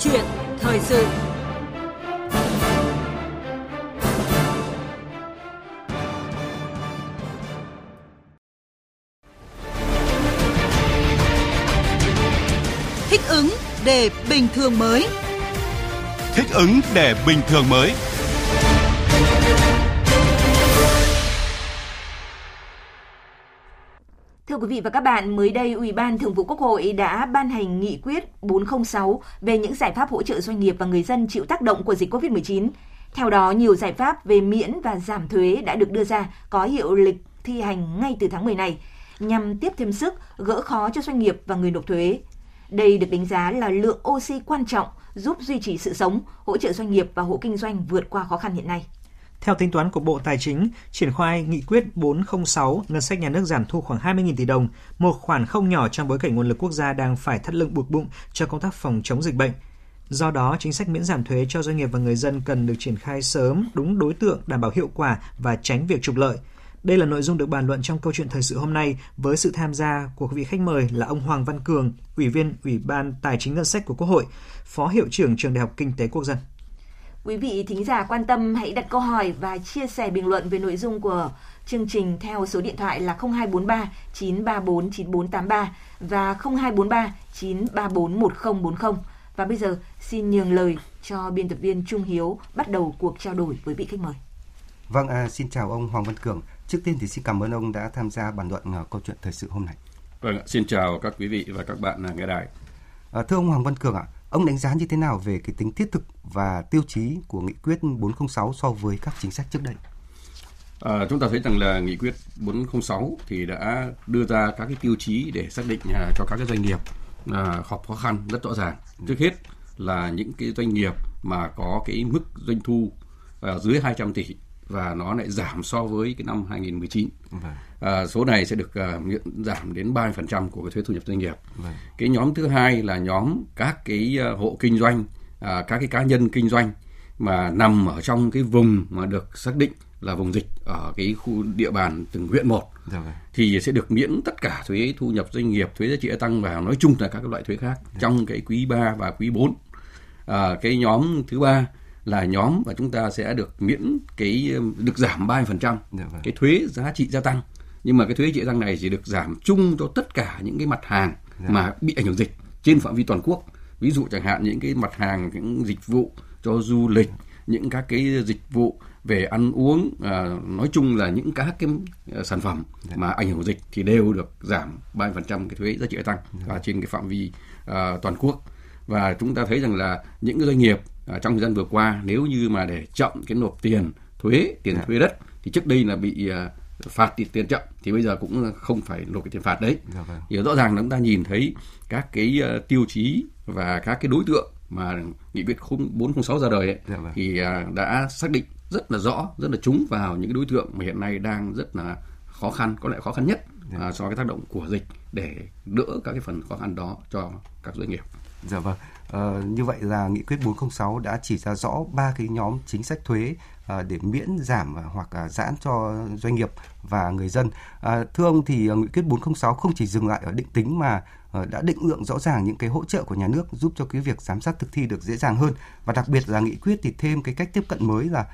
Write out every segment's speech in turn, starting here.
chuyện, thời sự. Thích ứng để bình thường mới. Thích ứng để bình thường mới. Quý vị và các bạn, mới đây Ủy ban Thường vụ Quốc hội đã ban hành nghị quyết 406 về những giải pháp hỗ trợ doanh nghiệp và người dân chịu tác động của dịch COVID-19. Theo đó, nhiều giải pháp về miễn và giảm thuế đã được đưa ra có hiệu lực thi hành ngay từ tháng 10 này nhằm tiếp thêm sức gỡ khó cho doanh nghiệp và người nộp thuế. Đây được đánh giá là lượng oxy quan trọng giúp duy trì sự sống, hỗ trợ doanh nghiệp và hộ kinh doanh vượt qua khó khăn hiện nay. Theo tính toán của Bộ Tài chính, triển khai nghị quyết 406, ngân sách nhà nước giảm thu khoảng 20.000 tỷ đồng, một khoản không nhỏ trong bối cảnh nguồn lực quốc gia đang phải thắt lưng buộc bụng cho công tác phòng chống dịch bệnh. Do đó, chính sách miễn giảm thuế cho doanh nghiệp và người dân cần được triển khai sớm, đúng đối tượng, đảm bảo hiệu quả và tránh việc trục lợi. Đây là nội dung được bàn luận trong câu chuyện thời sự hôm nay với sự tham gia của quý vị khách mời là ông Hoàng Văn Cường, Ủy viên Ủy ban Tài chính Ngân sách của Quốc hội, Phó Hiệu trưởng Trường Đại học Kinh tế Quốc dân. Quý vị thính giả quan tâm hãy đặt câu hỏi và chia sẻ bình luận về nội dung của chương trình theo số điện thoại là 0243 934 9483 và 0243 934 1040. Và bây giờ xin nhường lời cho biên tập viên Trung Hiếu bắt đầu cuộc trao đổi với vị khách mời. Vâng, à, xin chào ông Hoàng Văn Cường. Trước tiên thì xin cảm ơn ông đã tham gia bàn luận uh, câu chuyện thời sự hôm nay. Vâng, xin chào các quý vị và các bạn nghe đài. À, thưa ông Hoàng Văn Cường ạ, ông đánh giá như thế nào về cái tính thiết thực và tiêu chí của nghị quyết 406 so với các chính sách trước đây? À, chúng ta thấy rằng là nghị quyết 406 thì đã đưa ra các cái tiêu chí để xác định à, cho các cái doanh nghiệp à, họp khó khăn rất rõ ràng. Trước hết là những cái doanh nghiệp mà có cái mức doanh thu à, dưới 200 tỷ và nó lại giảm so với cái năm 2019. Vâng. À, số này sẽ được uh, giảm đến 30% của cái thuế thu nhập doanh nghiệp. Vâng. Cái nhóm thứ hai là nhóm các cái uh, hộ kinh doanh, các cái cá nhân kinh doanh mà nằm ở trong cái vùng mà được xác định là vùng dịch ở cái khu địa bàn từng huyện một dạ vâng. thì sẽ được miễn tất cả thuế thu nhập doanh nghiệp, thuế giá trị gia tăng và nói chung là các loại thuế khác dạ. trong cái quý 3 và quý 4. À, cái nhóm thứ ba là nhóm và chúng ta sẽ được miễn cái được giảm 30% dạ vâng. cái thuế giá trị gia tăng nhưng mà cái thuế trị tăng này chỉ được giảm chung cho tất cả những cái mặt hàng dạ. mà bị ảnh hưởng dịch trên phạm vi toàn quốc ví dụ chẳng hạn những cái mặt hàng những dịch vụ cho du lịch những các cái dịch vụ về ăn uống à, nói chung là những các cái à, sản phẩm dạ. mà ảnh hưởng dịch thì đều được giảm 30% cái thuế giá trị tăng dạ. và trên cái phạm vi à, toàn quốc và chúng ta thấy rằng là những cái doanh nghiệp à, trong thời gian vừa qua nếu như mà để chậm cái nộp tiền thuế tiền yeah. Thuế đất thì trước đây là bị à, phạt tiền chậm thì bây giờ cũng không phải nộp cái tiền phạt đấy. Yeah, vâng. Thì rõ ràng là chúng ta nhìn thấy các cái uh, tiêu chí và các cái đối tượng mà nghị quyết 406 ra đời ấy, yeah, vâng. thì uh, đã xác định rất là rõ, rất là trúng vào những cái đối tượng mà hiện nay đang rất là khó khăn, có lẽ khó khăn nhất yeah. uh, so với tác động của dịch để đỡ các cái phần khó khăn đó cho các doanh nghiệp. Dạ vâng. À, như vậy là nghị quyết 406 đã chỉ ra rõ ba cái nhóm chính sách thuế à, Ờ, để miễn giảm hoặc giãn cho doanh nghiệp và người dân. Ờ, thưa ông thì ờ, nghị quyết 406 không chỉ dừng lại ở định tính mà đã định lượng rõ ràng những cái hỗ trợ của nhà nước giúp cho cái việc giám sát thực thi được dễ dàng hơn và đặc biệt là nghị quyết thì thêm cái cách tiếp cận mới là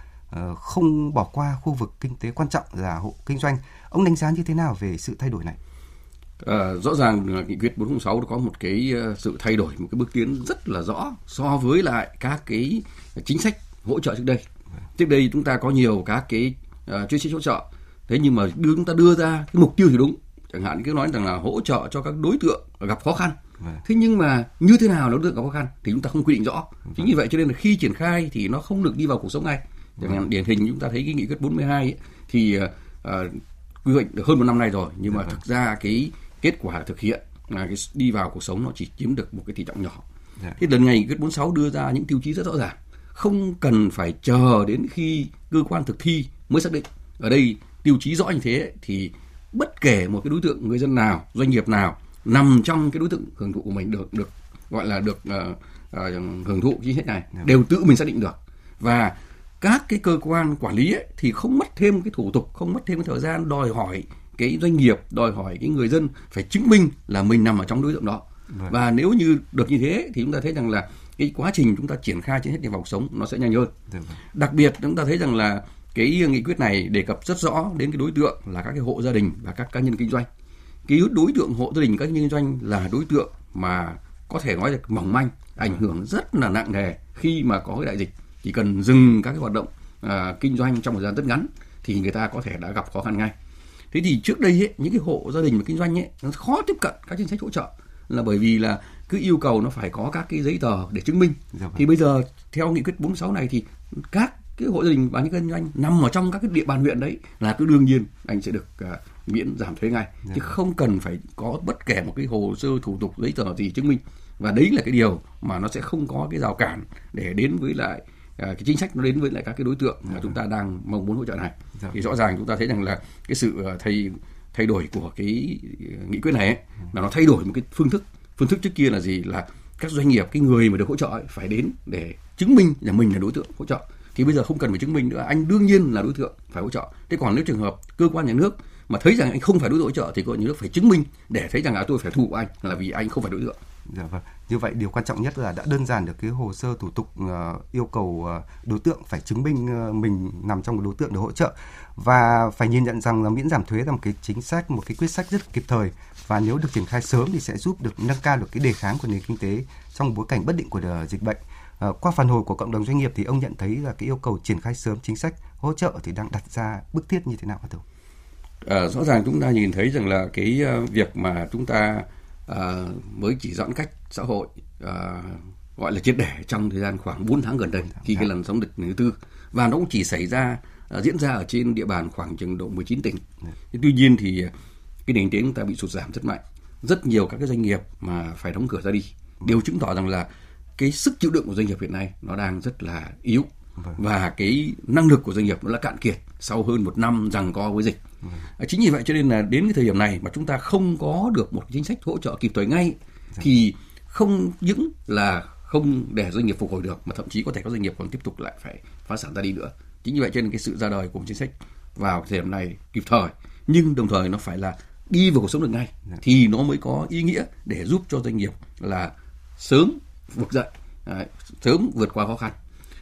không bỏ qua khu vực kinh tế quan trọng là hộ kinh doanh. Ông đánh giá như thế nào về sự thay đổi này? À, rõ ràng nghị quyết 406 có một cái sự thay đổi, một cái bước tiến rất là rõ so với lại các cái chính sách hỗ trợ trước đây. Trước đây chúng ta có nhiều các cái uh, chính sách hỗ trợ, thế nhưng mà đưa chúng ta đưa ra cái mục tiêu thì đúng, chẳng hạn cứ nói rằng là hỗ trợ cho các đối tượng gặp khó khăn. Thế nhưng mà như thế nào nó đối tượng gặp khó khăn thì chúng ta không quy định rõ. Chính vì vậy cho nên là khi triển khai thì nó không được đi vào cuộc sống ngay. Chẳng hạn điển hình chúng ta thấy cái nghị quyết 42 ấy, thì uh, quy hoạch được hơn một năm nay rồi nhưng mà dạ vâng. thực ra cái kết quả thực hiện là cái đi vào cuộc sống nó chỉ chiếm được một cái tỷ trọng nhỏ. Thế lần này nghị quyết 46 đưa ra những tiêu chí rất rõ ràng, không cần phải chờ đến khi cơ quan thực thi mới xác định. Ở đây tiêu chí rõ như thế thì bất kể một cái đối tượng người dân nào, doanh nghiệp nào nằm trong cái đối tượng hưởng thụ của mình được được gọi là được uh, uh, hưởng thụ chính sách này yeah. đều tự mình xác định được và các cái cơ quan quản lý ấy, thì không mất thêm cái thủ tục không mất thêm cái thời gian đòi hỏi cái doanh nghiệp đòi hỏi cái người dân phải chứng minh là mình nằm ở trong đối tượng đó vâng. và nếu như được như thế thì chúng ta thấy rằng là cái quá trình chúng ta triển khai chính sách đi vào sống nó sẽ nhanh hơn. Dạ vâng. đặc biệt chúng ta thấy rằng là cái nghị quyết này đề cập rất rõ đến cái đối tượng là các cái hộ gia đình và các cá nhân kinh doanh. Cái đối tượng hộ gia đình các nhân kinh doanh là đối tượng mà có thể nói là mỏng manh ảnh hưởng rất là nặng nề khi mà có cái đại dịch. Chỉ cần dừng các cái hoạt động à, kinh doanh trong thời gian rất ngắn thì người ta có thể đã gặp khó khăn ngay. Thế thì trước đây ấy, những cái hộ gia đình mà kinh doanh ấy nó khó tiếp cận các chính sách hỗ trợ là bởi vì là cứ yêu cầu nó phải có các cái giấy tờ để chứng minh. Dạ vâng. thì bây giờ theo nghị quyết 46 này thì các cái hộ gia đình và những kinh doanh nằm ở trong các cái địa bàn huyện đấy là cứ đương nhiên anh sẽ được à, miễn giảm thuế ngay. Chứ không cần phải có bất kể một cái hồ sơ thủ tục giấy tờ gì chứng minh. Và đấy là cái điều mà nó sẽ không có cái rào cản để đến với lại à, cái chính sách nó đến với lại các cái đối tượng mà chúng ta đang mong muốn hỗ trợ này. Dạ. thì rõ ràng chúng ta thấy rằng là cái sự à, thay thay đổi của cái nghị quyết này ấy, là nó thay đổi một cái phương thức phương thức trước kia là gì? Là các doanh nghiệp cái người mà được hỗ trợ ấy, phải đến để chứng minh là mình là đối tượng hỗ trợ. Thì bây giờ không cần phải chứng minh nữa anh đương nhiên là đối tượng phải hỗ trợ. Thế còn nếu trường hợp cơ quan nhà nước mà thấy rằng anh không phải đối tượng hỗ trợ thì cơ quan nhà nước phải chứng minh để thấy rằng là tôi phải thu của anh là vì anh không phải đối tượng. Dạ vâng. Như vậy điều quan trọng nhất là đã đơn giản được cái hồ sơ thủ tục ờ, yêu cầu ờ, đối tượng phải chứng minh ờ, mình nằm trong cái đối tượng được hỗ trợ và phải nhìn nhận rằng là miễn giảm thuế là một cái chính sách một cái quyết sách rất kịp thời và nếu được triển khai sớm thì sẽ giúp được nâng cao được cái đề kháng của nền kinh tế trong bối cảnh bất định của dịch bệnh. Qua phản hồi của cộng đồng doanh nghiệp thì ông nhận thấy là cái yêu cầu triển khai sớm chính sách hỗ trợ thì đang đặt ra bức thiết như thế nào hả thưa ông? À, rõ ràng chúng ta nhìn thấy rằng là cái việc mà chúng ta ờ, mới chỉ giãn cách xã hội ờ, gọi là triệt để trong thời gian khoảng 4 tháng gần đây khi cái lần sóng dịch thứ tư. Và nó cũng chỉ xảy ra ờ, diễn ra ở trên địa bàn khoảng chừng độ 19 tỉnh. Thế Tuy nhiên thì cái nền kinh tế chúng ta bị sụt giảm rất mạnh. Rất nhiều các cái doanh nghiệp mà phải đóng cửa ra đi. Đều chứng tỏ rằng là cái sức chịu đựng của doanh nghiệp hiện nay nó đang rất là yếu và cái năng lực của doanh nghiệp nó là cạn kiệt sau hơn một năm rằng co với dịch. À, Chính vì vậy cho nên là đến cái thời điểm này mà chúng ta không có được một chính sách hỗ trợ kịp thời ngay thì không những là không để doanh nghiệp phục hồi được mà thậm chí có thể các doanh nghiệp còn tiếp tục lại phải phá sản ra đi nữa. Chính vì vậy cho nên cái sự ra đời của một chính sách vào thời điểm này kịp thời nhưng đồng thời nó phải là đi vào cuộc sống được ngay thì nó mới có ý nghĩa để giúp cho doanh nghiệp là sớm vực dậy đấy, sớm vượt qua khó khăn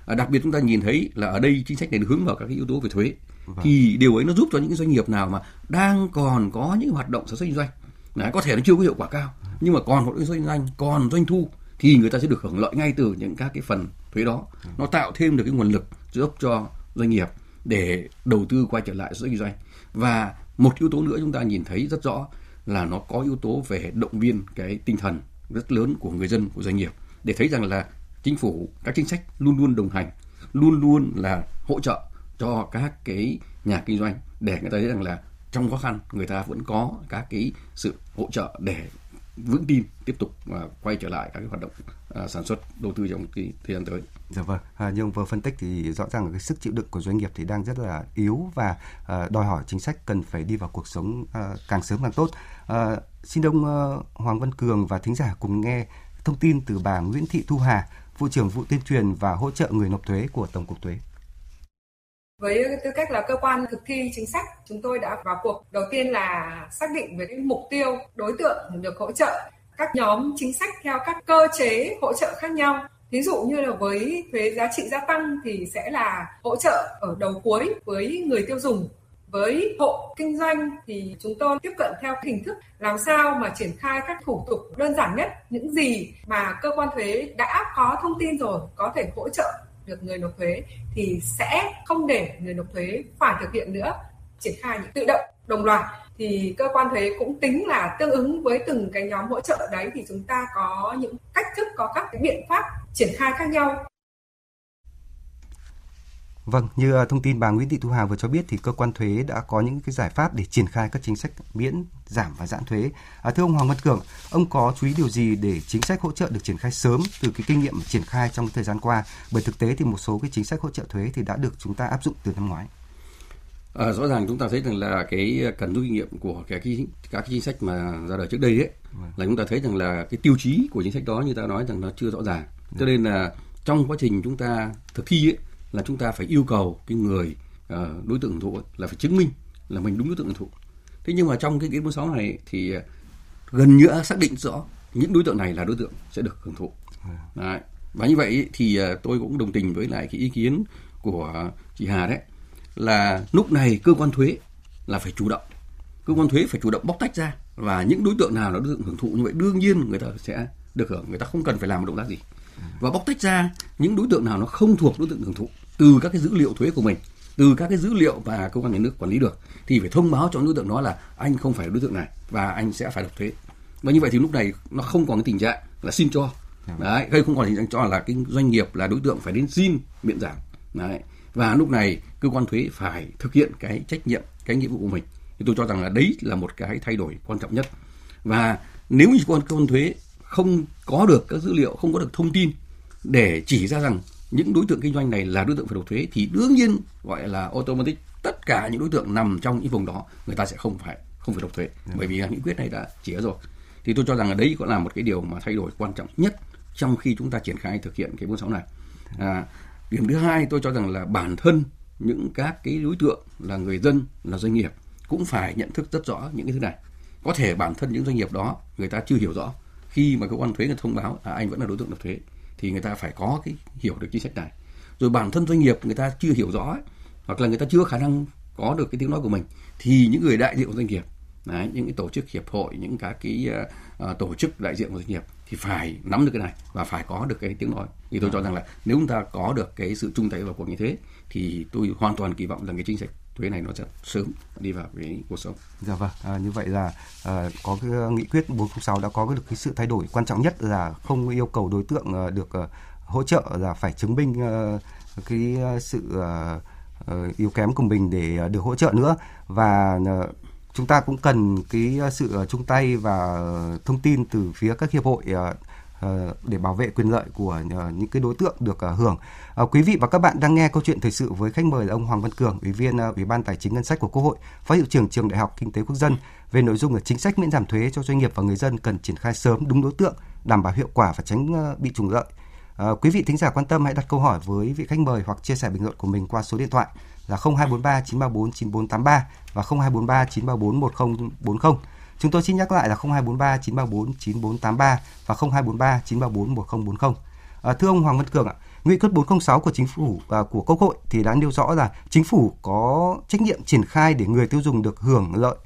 à, đặc biệt chúng ta nhìn thấy là ở đây chính sách này hướng vào các cái yếu tố về thuế. Thì điều ấy nó giúp cho những cái doanh nghiệp nào mà đang còn có những hoạt động sản xuất kinh doanh đấy, có thể nó chưa có hiệu quả cao nhưng mà còn hoạt động kinh doanh còn doanh thu thì người ta sẽ được hưởng lợi ngay từ những các cái phần thuế đó. Nó tạo thêm được cái nguồn lực giúp cho doanh nghiệp để đầu tư quay trở lại sản xuất kinh doanh. Và một yếu tố nữa chúng ta nhìn thấy rất rõ là nó có yếu tố về động viên cái tinh thần rất lớn của người dân của doanh nghiệp. Để thấy rằng là chính phủ các chính sách luôn luôn đồng hành luôn luôn là hỗ trợ cho các cái nhà kinh doanh để người ta thấy rằng là trong khó khăn người ta vẫn có các cái sự hỗ trợ để vững tin tiếp tục và quay trở lại các cái hoạt động à, sản xuất đầu tư trong cái thời gian tới Dạ vâng, à, như ông vừa phân tích thì rõ ràng là cái sức chịu đựng của doanh nghiệp thì đang rất là yếu và à, đòi hỏi chính sách cần phải đi vào cuộc sống à, càng sớm càng tốt. À, xin ông à, Hoàng Văn Cường và thính giả cùng nghe thông tin từ bà Nguyễn Thị Thu Hà, vụ trưởng vụ tuyên truyền và hỗ trợ người nộp thuế của Tổng cục Thuế. với tư cách là cơ quan thực thi chính sách, chúng tôi đã vào cuộc. Đầu tiên là xác định về cái mục tiêu đối tượng được hỗ trợ. Các nhóm chính sách theo các cơ chế hỗ trợ khác nhau. Ví dụ như là với thuế giá trị gia tăng thì sẽ là hỗ trợ ở đầu cuối với người tiêu dùng với hộ kinh doanh thì chúng tôi tiếp cận theo hình thức làm sao mà triển khai các thủ tục đơn giản nhất, những gì mà cơ quan thuế đã có thông tin rồi, có thể hỗ trợ được người nộp thuế thì sẽ không để người nộp thuế phải thực hiện nữa. Triển khai những tự động, đồng loạt thì cơ quan thuế cũng tính là tương ứng với từng cái nhóm hỗ trợ đấy thì chúng ta có những cách thức, có các cái biện pháp triển khai khác nhau. Vâng, như à, thông tin bà Nguyễn Thị Thu Hà vừa cho biết thì cơ quan thuế đã có những cái giải pháp để triển khai các chính sách miễn, giảm và giãn thuế. À, thưa ông Hoàng Văn Cường, ông có chú ý điều gì để chính sách hỗ trợ được triển khai sớm từ cái kinh nghiệm triển khai trong thời gian qua? Bởi thực tế thì một số cái chính sách hỗ trợ thuế thì đã được chúng ta áp dụng từ năm ngoái. À, rõ ràng chúng ta thấy rằng là cái cần rút kinh nghiệm của các cái các cái chính sách mà ra đời trước đây ấy là chúng ta thấy rằng là cái tiêu chí của chính sách đó như ta nói rằng nó chưa rõ ràng cho nên là trong quá trình chúng ta thực thi ấy là chúng ta phải yêu cầu cái người uh, đối tượng hưởng thụ là phải chứng minh là mình đúng đối tượng hưởng thụ. Thế nhưng mà trong cái nghị 46 này thì ờ, gần như xác định rõ những đối tượng này là đối tượng sẽ được hưởng thụ. Đấy. và như vậy thì ờ, tôi cũng đồng tình với lại cái ý kiến của chị Hà đấy là lúc này cơ quan thuế là phải chủ động. Cơ quan thuế phải chủ động bóc tách ra và những đối tượng nào là đối tượng hưởng thụ như vậy đương nhiên người ta sẽ được hưởng người ta không cần phải làm một động tác gì. Và bóc tách ra những đối tượng nào nó không thuộc đối tượng hưởng thụ từ các cái dữ liệu thuế của mình từ các cái dữ liệu và cơ quan nhà nước quản lý được thì phải thông báo cho đối tượng đó là anh không phải là đối tượng này và anh sẽ phải nộp thuế. Và như vậy thì lúc này nó không còn cái tình trạng là xin cho. Đấy gây không còn tình trạng cho là cái doanh nghiệp là đối tượng phải đến xin miễn giảm. Đấy và lúc này cơ quan thuế phải thực hiện cái trách nhiệm cái nghĩa vụ của mình. Thì tôi cho rằng là đấy là một cái thay đổi quan trọng nhất. Và nếu như cơ quan thuế không có được các dữ liệu không có được thông tin để chỉ ra rằng những đối tượng kinh doanh này là đối tượng phải nộp thuế thì đương nhiên gọi là automatic tất cả những đối tượng nằm trong những vùng đó người ta sẽ không phải không phải nộp thuế. Yeah. bởi vì là nghị quyết này đã chỉ rồi. Thì tôi cho rằng là đấy cũng là một cái điều mà thay đổi quan trọng nhất trong khi chúng ta triển khai thực hiện cái 46 này. À, điểm thứ hai tôi cho rằng là bản thân những các cái đối tượng là người dân là doanh nghiệp cũng phải nhận thức rất rõ những cái thứ này. Có thể bản thân những doanh nghiệp đó người ta chưa hiểu rõ. Khi mà cơ quan thuế thông báo à, anh vẫn là đối tượng nộp thuế thì người ta phải có cái hiểu được chính sách này. Rồi bản thân doanh nghiệp người ta chưa hiểu rõ ấy, hoặc là người ta chưa khả năng có được cái tiếng nói của mình thì những người đại diện doanh nghiệp đấy, những cái tổ chức hiệp hội những các cái uh, tổ chức đại diện của doanh nghiệp thì phải nắm được cái này và phải có được cái tiếng nói. Thì tôi cho rằng là nếu chúng ta có được cái sự chung tay vào cuộc như thế thì tôi hoàn toàn kỳ vọng rằng cái chính sách thuế này nó sẽ sớm đi vào cái cuộc sống. Dạ vâng, à, như vậy là à, có cái à, nghị quyết 406 đã có được cái sự thay đổi quan trọng nhất là không yêu cầu đối tượng à, được à, hỗ trợ là phải chứng minh à, cái à, sự à, à, yếu kém của mình để được hỗ trợ nữa và chúng ta cũng cần cái sự chung tay và thông tin từ phía các hiệp hội Ờ, để bảo vệ quyền lợi của ờ, những cái đối tượng được ờ, hưởng. Quý vị và các bạn đang nghe câu chuyện thời sự với khách mời là ông Hoàng Văn Cường, Ủy viên Ủy ban Tài chính Ngân sách của Quốc hội, Phó hiệu trưởng Trường Đại học Kinh tế Quốc dân về nội dung là chính sách miễn giảm thuế cho doanh nghiệp và người dân cần triển khai sớm đúng đối tượng, đảm bảo hiệu quả và tránh bị trùng lợi. À, quý vị thính giả quan tâm hãy đặt câu hỏi với vị khách mời hoặc chia sẻ bình luận của mình qua số điện thoại là 0243 934 9483 và 0243 934 1040. Chúng tôi xin nhắc lại là 0243 934 9483 và 0243 934 1040. À, thưa ông Hoàng Văn Cường ạ, Nghị quyết 406 của chính phủ và của Quốc hội thì đã nêu rõ là chính phủ có trách nhiệm triển khai để người tiêu dùng được hưởng lợi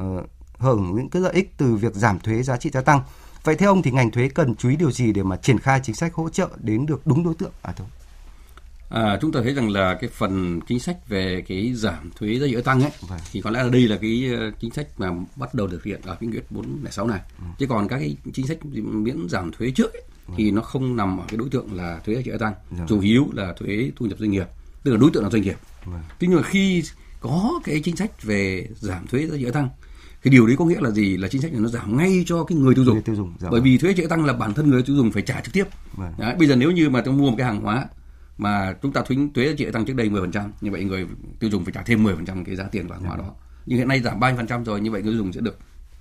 uh, hưởng những cái lợi ích từ việc giảm thuế giá trị gia tăng. Vậy theo ông thì ngành thuế cần chú ý điều gì để mà triển khai chính sách hỗ trợ đến được đúng đối tượng à thưa ông? À, chúng ta thấy rằng là cái phần chính sách về cái giảm thuế giá trị tăng ấy vâng. thì có lẽ là đây là cái ờ, chính sách mà bắt đầu được thực hiện ở cái nghị quyết 406 này. Ừ. Chứ còn các cái chính sách miễn giảm thuế trước ấy, vâng. thì nó không nằm ở cái đối tượng là thuế giá trị gia tăng, vâng. chủ yếu là thuế thu nhập doanh nghiệp, tức là đối tượng là doanh nghiệp. Vâng. Tuy nhiên khi có cái chính sách về giảm thuế giá trị gia tăng thì điều đấy có nghĩa là gì là chính sách này nó giảm ngay cho cái người tiêu dùng, người tiêu dùng dạ bởi vì thuế trị tăng là bản thân người tiêu dùng phải trả trực tiếp vâng. đấy, bây giờ nếu như mà tôi mua một cái hàng hóa mà chúng ta thuế thuế trị tăng trước đây 10%, như vậy người tiêu dùng phải trả thêm 10% cái giá tiền của hàng hóa đó. Nhưng hiện nay giảm 30% rồi, như vậy người tiêu dùng sẽ được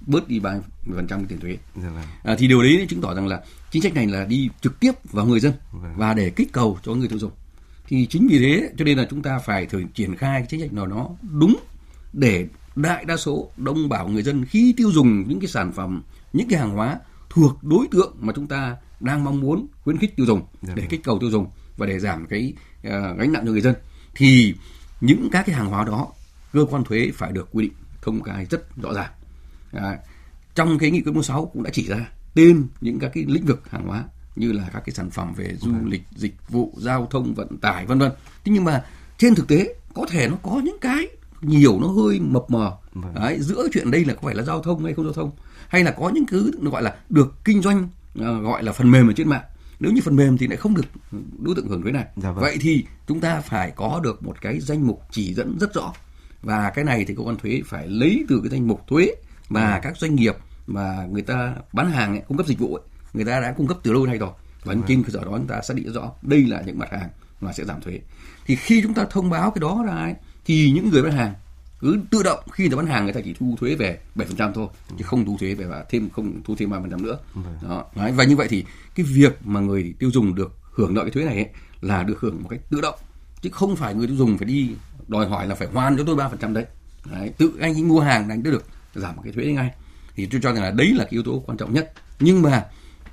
bớt đi 30% cái tiền thuế. Dạ vâng. À, thì điều đấy chứng tỏ rằng là chính sách này là đi trực tiếp vào người dân vâng. và để kích cầu cho người tiêu dùng. Thì chính vì thế cho nên là chúng ta phải thử triển khai cái chính sách nào nó đúng để đại đa số đông bảo người dân khi tiêu dùng những cái sản phẩm, những cái hàng hóa thuộc đối tượng mà chúng ta đang mong muốn khuyến khích tiêu dùng dạ để vâng. kích cầu tiêu dùng và để giảm cái uh, gánh nặng cho người dân thì những các cái hàng hóa đó cơ quan thuế phải được quy định công khai rất rõ ràng. À, trong cái nghị quyết 16 cũng đã chỉ ra tên những các cái lĩnh vực hàng hóa như là các cái sản phẩm về du vâng. lịch dịch vụ giao thông vận tải vân vân. Thế nhưng mà trên thực tế có thể nó có những cái nhiều nó hơi mập mờ. Vâng. Đấy, giữa chuyện đây là có phải là giao thông hay không giao thông hay là có những thứ gọi là được kinh doanh uh, gọi là phần mềm ở trên mạng nếu như phần mềm thì lại không được đối tượng hưởng thuế này dạ vâng. vậy thì chúng ta phải có được một cái danh mục chỉ dẫn rất rõ và cái này thì cơ quan thuế phải lấy từ cái danh mục thuế mà ừ. các doanh nghiệp mà người ta bán hàng ấy, cung cấp dịch vụ ấy, người ta đã cung cấp từ lâu nay rồi và ừ. trên cơ sở đó chúng ta xác định rõ đây là những mặt hàng mà sẽ giảm thuế thì khi chúng ta thông báo cái đó ra ấy, thì những người bán hàng cứ tự động khi người ta bán hàng người ta chỉ thu thuế về 7% thôi chứ không thu thuế về và thêm không thu thêm 3% nữa vâng. đó và như vậy thì cái việc mà người tiêu dùng được hưởng lợi cái thuế này ấy, là được hưởng một cách tự động chứ không phải người tiêu dùng phải đi đòi hỏi là phải hoàn cho tôi 3% đấy. đấy tự anh mua hàng anh được giảm cái thuế đấy ngay thì tôi cho rằng là đấy là cái yếu tố quan trọng nhất nhưng mà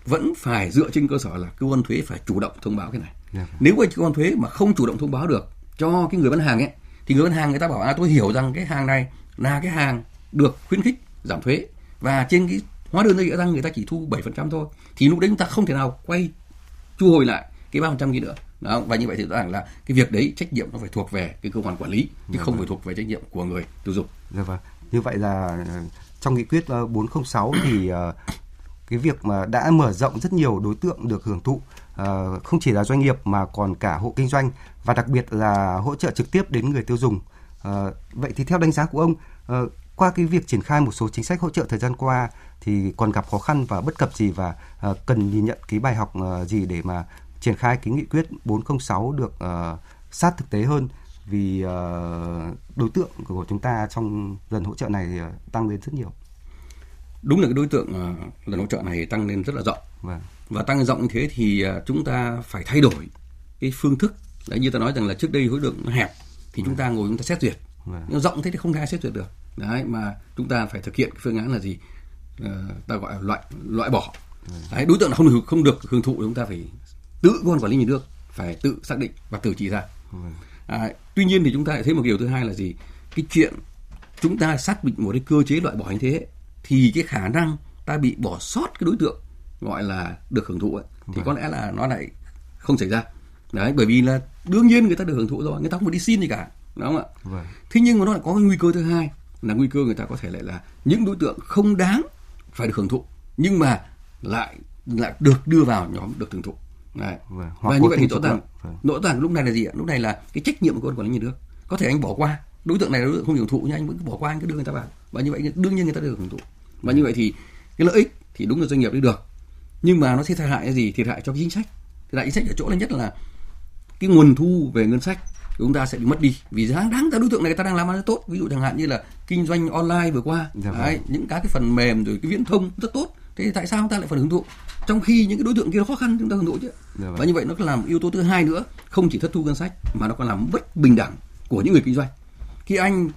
vẫn phải dựa trên cơ sở là cơ quan thuế phải chủ động thông báo cái này. Dạ. Nếu mà cơ quan thuế mà không chủ động thông báo được cho cái người bán hàng ấy thì bán hàng người ta bảo à tôi hiểu rằng cái hàng này là cái hàng được khuyến khích giảm thuế và trên cái hóa đơn trị gia tăng người ta chỉ thu 7% thôi. Thì lúc đấy chúng ta không thể nào quay chu hồi lại cái 3% kia nữa. Đó, và như vậy thì rõ ràng là cái việc đấy trách nhiệm nó phải thuộc về cái cơ quan quản lý chứ không phải thuộc về trách nhiệm của người tiêu dùng. Dạ vâng. Như vậy là ờ, trong nghị quyết ờ, 406 thì ờ, cái việc mà đã mở rộng rất nhiều đối tượng được hưởng thụ ờ, không chỉ là doanh nghiệp mà còn cả hộ kinh doanh và đặc biệt là hỗ trợ trực tiếp đến người tiêu dùng. Ờ, vậy thì theo đánh giá của ông, ờ, qua cái việc triển khai một số chính sách hỗ trợ thời gian qua thì còn gặp khó khăn và bất cập gì và cần nhìn nhận cái bài học gì để mà triển khai cái nghị quyết 406 được sát thực tế hơn vì đối tượng của chúng ta trong lần hỗ trợ này tăng lên rất nhiều đúng là cái đối tượng ờ, lần hỗ trợ này tăng lên rất là rộng. Vâng. và tăng rộng như thế thì ờ, chúng ta phải thay đổi cái phương thức. Đấy như ta nói rằng là trước đây đối tượng nó hẹp thì chúng ta ngồi chúng ta xét duyệt. Vâng. nhưng rộng thế thì không ai xét duyệt được. Đấy mà chúng ta phải thực hiện cái phương án là gì? Ờ, ta gọi là loại loại bỏ. Đấy, đối tượng không được không được hưởng thụ chúng ta phải tự cơ quan quản lý nhà nước phải tự xác định và tự chỉ ra. À, tuy nhiên thì chúng ta lại thấy một điều thứ hai là gì? Cái chuyện chúng ta xác định một cái cơ chế loại bỏ như thế thì cái khả năng ta bị bỏ sót cái đối tượng gọi là được hưởng thụ ấy, thì có lẽ là nó lại không xảy ra đấy bởi vì là đương nhiên người ta được hưởng thụ rồi người ta không phải đi xin gì cả đúng không ạ Vâng. thế nhưng mà nó lại có cái nguy cơ thứ hai là nguy cơ người ta có thể lại là những đối tượng không đáng phải được hưởng thụ nhưng mà lại lại được đưa vào nhóm được hưởng thụ Đấy. Vâng. Hoặc và như vậy thì rõ ràng. Vâng. rõ ràng lúc này là gì ạ lúc này là cái trách nhiệm của quan quản lý nhà nước có thể anh bỏ qua đối tượng này là đối tượng không hưởng thụ nhưng anh vẫn cứ bỏ qua anh cứ đưa người ta vào và như vậy đương nhiên người ta được hưởng thụ và như vậy thì cái lợi ích thì đúng là doanh nghiệp đi được. Nhưng mà nó sẽ thiệt hại cái gì? Thiệt hại cho cái chính sách. Thiệt hại chính sách ở chỗ là nhất là cái nguồn thu về ngân sách của chúng ta sẽ bị mất đi. Vì đáng đáng ra đối tượng này người ta đang làm ăn rất tốt. Ví dụ chẳng hạn như là kinh doanh online vừa qua. Dạ vâng. đấy, những các cái phần mềm rồi cái viễn thông rất tốt. Thế thì tại sao chúng ta lại phải hưởng thụ? Trong khi những cái đối tượng kia nó khó khăn chúng ta hưởng thụ chứ. Dạ vâng. và như vậy nó làm yếu tố thứ hai nữa. Không chỉ thất thu ngân sách mà nó còn làm bất bình đẳng của những người kinh doanh. Khi anh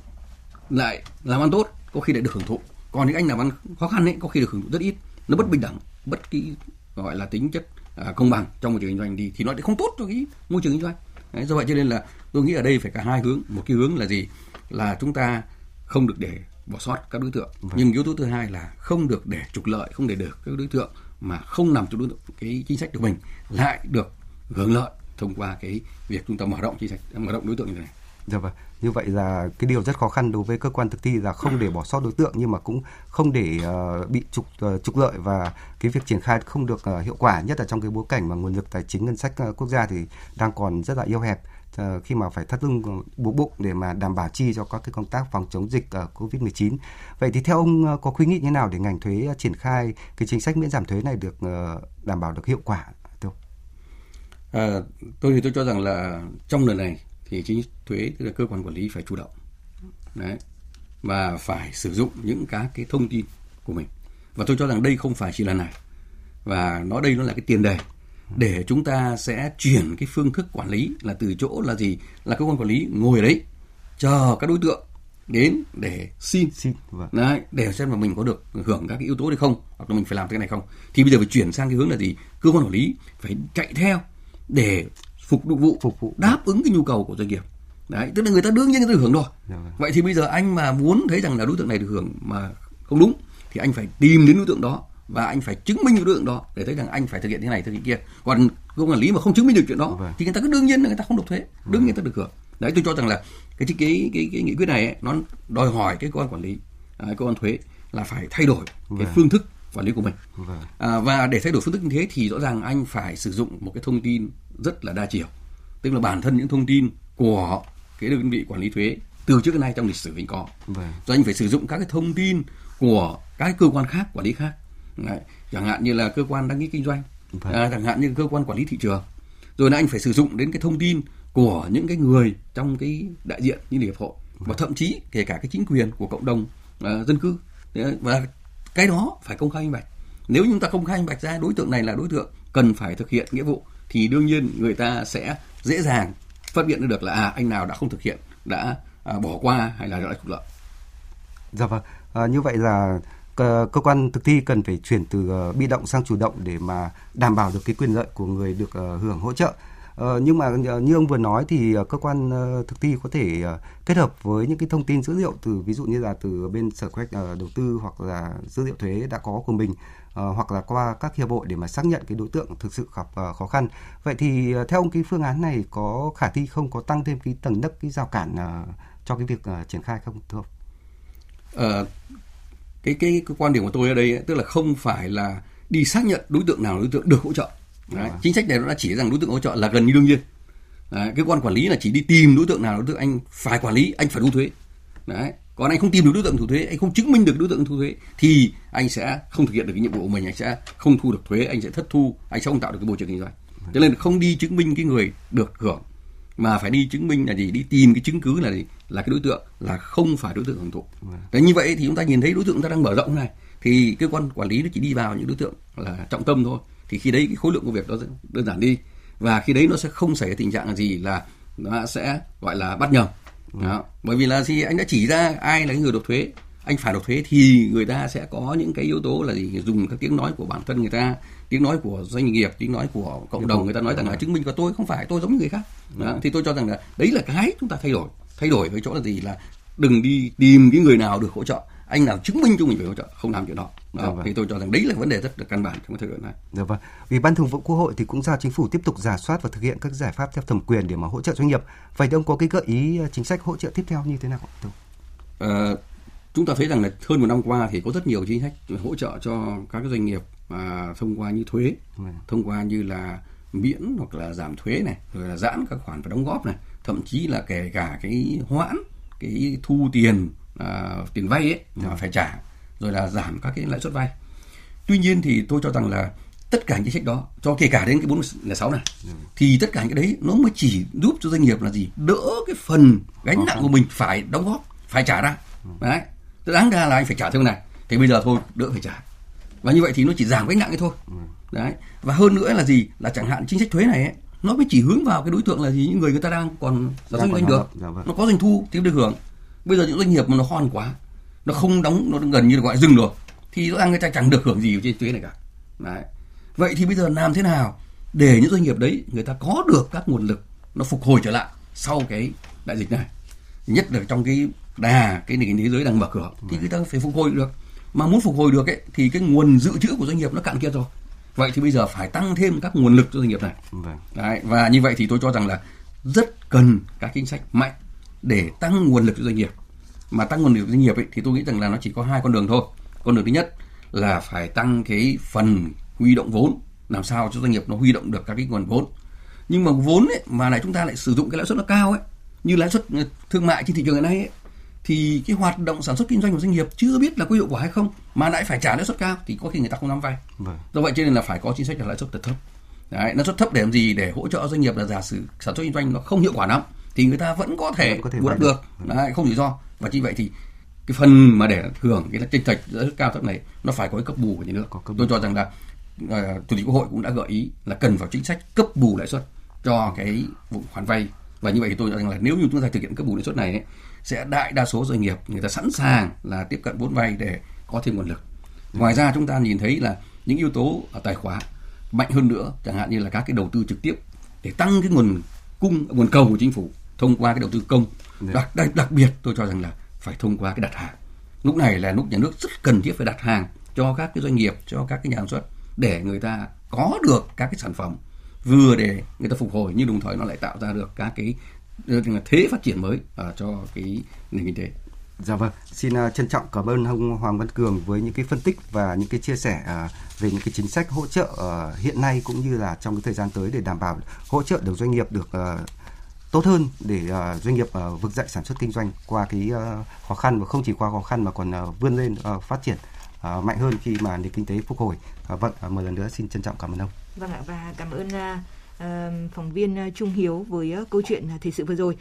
lại làm ăn tốt có khi lại được hưởng thụ còn những anh làm ăn khó khăn ấy có khi được hưởng thụ rất ít. Nó bất bình đẳng bất kỳ gọi là tính chất à, công bằng trong môi trường kinh doanh đi thì nó lại không tốt cho cái môi trường kinh doanh. Đấy, do vậy cho nên là tôi nghĩ ở đây phải cả hai hướng. Một cái hướng là gì? Là chúng ta không được để bỏ sót các đối tượng. Nhưng yếu tố thứ hai là không được để trục lợi không để được các đối tượng mà không nằm trong đối tượng cái chính sách của mình lại được hưởng lợi thông qua cái việc chúng ta mở rộng chính sách mở rộng đối tượng như thế này Dạ vâng. Như vậy là cái điều rất khó khăn đối với cơ quan thực thi là không để bỏ sót đối tượng nhưng mà cũng không để uh, bị trục uh, trục lợi và cái việc triển khai không được uh, hiệu quả nhất là trong cái bối cảnh mà nguồn lực tài chính ngân sách uh, quốc gia thì đang còn rất là eo hẹp uh, khi mà phải thắt lưng buộc bụng để mà đảm bảo chi cho các cái công tác phòng chống dịch uh, Covid-19. Vậy thì theo ông uh, có khuyến nghị như nào để ngành thuế uh, triển khai cái chính sách miễn giảm thuế này được uh, đảm bảo được hiệu quả? Thưa ông? À, tôi thì tôi cho rằng là trong lần này thì chính thuế tức là cơ quan quản lý phải chủ động. Đấy. Và phải sử dụng những các cái thông tin của mình. Và tôi cho rằng đây không phải chỉ lần này. Và nó đây nó là cái tiền đề. Để chúng ta sẽ chuyển cái phương thức quản lý là từ chỗ là gì? Là cơ quan quản lý ngồi ở đấy chờ các đối tượng đến để xin. Xin vâng. Đấy, để xem là mình có được hưởng các cái yếu tố hay không hoặc là mình phải làm cái này không. Thì bây giờ phải chuyển sang cái hướng là gì? Cơ quan quản lý phải chạy theo để phục vụ Phục vụ. đáp ứng cái nhu cầu của doanh nghiệp đấy tức là người ta đương nhiên người ta được hưởng rồi Dạ vâng. vậy thì bây giờ anh mà muốn thấy rằng là đối tượng này được hưởng mà không đúng thì anh phải tìm đến đối tượng đó và anh phải chứng minh được đối tượng đó để thấy rằng anh phải thực hiện thế này thực hiện kia còn quan quản lý mà không chứng minh được chuyện đó Vâng. thì người ta cứ đương nhiên là người ta không nộp thuế đương nhiên người ta được hưởng đấy tôi cho rằng là cái cái cái cái, cái nghị quyết này ấy, nó đòi hỏi cái cơ quan quản lý à, cơ quan thuế là phải thay đổi cái Vâng. phương thức quản lý của mình Vâng. à, và để thay đổi phương thức như thế thì rõ ràng anh phải sử dụng một cái thông tin rất là đa chiều. Tức là bản thân những thông tin của cái đơn vị quản lý thuế từ trước đến nay trong lịch sử mình có. Vâng. rồi anh phải sử dụng các cái thông tin của các cơ quan khác quản lý khác. Đấy. chẳng hạn như là cơ quan đăng ký kinh doanh. Vâng. à, chẳng hạn như cơ quan quản lý thị trường. Rồi là anh phải sử dụng đến cái thông tin của những cái người trong cái đại diện như hiệp hội. Và thậm chí kể cả cái chính quyền của cộng đồng à, dân cư. Và cái đó phải công khai minh bạch. Nếu chúng ta không khai minh bạch ra đối tượng này là đối tượng cần phải thực hiện nghĩa vụ thì đương nhiên người ta sẽ dễ dàng phát hiện được là à anh nào đã không thực hiện đã à, bỏ qua hay là đã trục lợi Dạ vâng. À, như vậy là cơ quan thực thi cần phải chuyển từ ờ, bị động sang chủ động để mà đảm bảo được cái quyền lợi của người được ờ, hưởng hỗ trợ. Ờ, nhưng mà như ông vừa nói thì ờ, cơ quan ờ, thực thi có thể ờ, kết hợp với những cái thông tin dữ liệu từ ví dụ như là từ bên sở kế hoạch đầu tư hoặc là dữ liệu thuế đã có của mình hoặc là qua các hiệp hội để mà xác nhận cái đối tượng thực sự gặp khó khăn. Vậy thì theo ông cái phương án này có khả thi không có tăng thêm cái tầng nấc cái rào cản cho cái việc triển khai không thưa ông? À, cái, cái cái quan điểm của tôi ở đây ấy, tức là không phải là đi xác nhận đối tượng nào đối tượng được hỗ trợ. Đấy. Chính sách này nó đã chỉ rằng đối tượng hỗ trợ là gần như đương nhiên. Đấy. Cái quan quản lý là chỉ đi tìm đối tượng nào đối tượng anh phải quản lý, anh phải thu thuế. Đấy còn anh không tìm được đối tượng thu thuế anh không chứng minh được đối tượng thu thuế thì anh sẽ không thực hiện được cái nhiệm vụ của mình anh sẽ không thu được thuế anh sẽ thất thu anh sẽ không tạo được cái môi trường kinh doanh cho nên không đi chứng minh cái người được hưởng mà phải đi chứng minh là gì đi tìm cái chứng cứ là gì là cái đối tượng là không phải đối tượng hưởng thụ Đấy, như vậy thì chúng ta nhìn thấy đối tượng chúng ta đang mở rộng này thì cơ quan quản lý nó chỉ đi vào những đối tượng là trọng tâm thôi thì khi đấy cái khối lượng công việc đó đơn giản đi. Và khi đấy nó sẽ không xảy ra tình trạng là gì là nó sẽ gọi là bắt nhầm. Đó. bởi vì là gì? Anh đã chỉ ra ai là cái người nộp thuế. Anh phải nộp thuế thì người ta sẽ có những cái yếu tố là gì? Dùng các tiếng nói của bản thân người ta tiếng nói của doanh nghiệp tiếng nói của cộng đồng người ta nói rằng là chứng minh của tôi không phải tôi giống như người khác. Đó. thì tôi cho rằng là đấy là cái chúng ta thay đổi. Thay đổi với chỗ là gì? Là đừng đi tìm cái người nào được hỗ trợ. Anh nào chứng minh cho mình phải hỗ trợ không làm chuyện đó. Dạ vâng. thì tôi cho rằng đấy là vấn đề rất là căn bản trong cái thời điểm này dạ vâng vì ban thường vụ quốc hội thì cũng giao chính phủ tiếp tục giả soát và thực hiện các giải pháp theo thẩm quyền để mà hỗ trợ doanh nghiệp vậy thì ông có cái gợi ý ờ, chính sách hỗ trợ tiếp theo như thế nào không? À, chúng ta thấy rằng là hơn một năm qua thì có rất nhiều chính sách hỗ trợ cho các doanh nghiệp à, thông qua như thuế ừ. thông qua như là miễn hoặc là giảm thuế này rồi là giãn các khoản phải đóng góp này thậm chí là kể cả cái hoãn cái thu tiền uh, tiền vay ấy mà phải trả rồi là giảm các cái lãi suất vay. Tuy nhiên thì tôi cho rằng là tất cả những chính sách đó cho kể cả đến cái bốn sáu này thì tất cả những cái đấy nó mới chỉ giúp cho doanh nghiệp là gì? Đỡ cái phần gánh nặng của mình phải đóng góp phải trả ra. Đấy. Đáng ra là anh phải trả theo này. Thì bây giờ thôi đỡ phải trả. Và như vậy thì nó chỉ giảm gánh nặng ấy thôi. Đấy. Và hơn nữa là gì? Là chẳng hạn chính sách thuế này ấy, nó mới chỉ hướng vào cái đối tượng là gì? Những người người ta đang còn là doanh doanh được. dạ vâng. nó có doanh thu thì được hưởng. Bây giờ những doanh nghiệp mà nó hon quá nó không đóng nó gần như là gọi dừng rồi thì rõ ràng người ta chẳng được hưởng gì trên thuế này cả. Đấy. vậy thì bây giờ làm thế nào để những doanh nghiệp đấy người ta có được các nguồn lực nó phục hồi trở lại sau cái đại dịch này? Nhất là trong cái đà cái nền kinh tế giới đang mở cửa thì người ta phải phục hồi được. Mà muốn phục hồi được ấy thì cái nguồn dự trữ của doanh nghiệp nó cạn kiệt rồi. Vậy thì bây giờ phải tăng thêm các nguồn lực cho doanh nghiệp này. Vâng. Đấy, và như vậy thì tôi cho rằng là rất cần các chính sách mạnh để tăng nguồn lực cho doanh nghiệp mà tăng nguồn lực doanh nghiệp ấy, thì tôi nghĩ rằng là nó chỉ có hai con đường thôi. Con đường thứ nhất là phải tăng cái phần huy động vốn làm sao cho doanh nghiệp nó huy động được các cái nguồn vốn. Nhưng mà vốn ấy, mà lại chúng ta lại sử dụng cái lãi suất nó cao ấy như lãi suất ờ, thương mại trên thị trường hiện nay ấy, thì cái hoạt động sản xuất kinh doanh của doanh nghiệp chưa biết là có hiệu quả hay không mà lại phải trả lãi suất cao thì có khi người ta không dám vay. Vâng. do vậy cho nên là phải có chính sách là lãi suất thấp. Đấy, lãi suất thấp để làm gì? Để hỗ trợ doanh nghiệp là giả sử sản xuất kinh doanh nó không hiệu quả lắm thì người ta vẫn có thể, có thể được, được. Đấy, không rủi ro và như vậy thì cái phần mà để hưởng cái chênh lệch rất cao thấp này nó phải có cái cấp bù của nhà nước. Tôi cho rằng là uh, chủ tịch quốc hội cũng đã gợi ý là cần vào chính sách cấp bù lãi suất cho cái vụ khoản vay. Và như vậy thì tôi cho rằng là nếu như chúng ta thực hiện cấp bù lãi suất này ấy, sẽ đại đa số doanh nghiệp người ta sẵn sàng là tiếp cận vốn vay để có thêm nguồn lực. Ngoài ra chúng ta nhìn thấy là những yếu tố ở tài khoá mạnh hơn nữa chẳng hạn như là các cái đầu tư trực tiếp để tăng cái nguồn cung nguồn cầu của chính phủ thông qua cái đầu tư công. dạ. Đặc, đặc đặc biệt tôi cho rằng là phải thông qua cái đặt hàng. Lúc này là lúc nhà nước rất cần thiết phải đặt hàng cho các cái doanh nghiệp cho các cái nhà sản xuất để người ta có được các cái sản phẩm vừa để người ta phục hồi nhưng đồng thời nó lại tạo ra được các cái thế phát triển mới uh, cho cái nền kinh tế. Dạ vâng, xin uh, trân trọng cảm ơn ông Hoàng Văn Cường với những cái phân tích và những cái chia sẻ uh, về những cái chính sách hỗ trợ uh, hiện nay cũng như là trong cái thời gian tới để đảm bảo hỗ trợ được doanh nghiệp được tốt hơn để uh, doanh nghiệp uh, vực dậy sản xuất kinh doanh qua cái uh, khó khăn và không chỉ qua khó khăn mà còn uh, vươn lên uh, phát triển uh, mạnh hơn khi mà nền kinh tế phục hồi. Uh, vâng, uh, một lần nữa xin trân trọng cảm ơn ông. Vâng ạ và cảm ơn uh, phóng viên Trung Hiếu với uh, câu chuyện thời sự vừa rồi.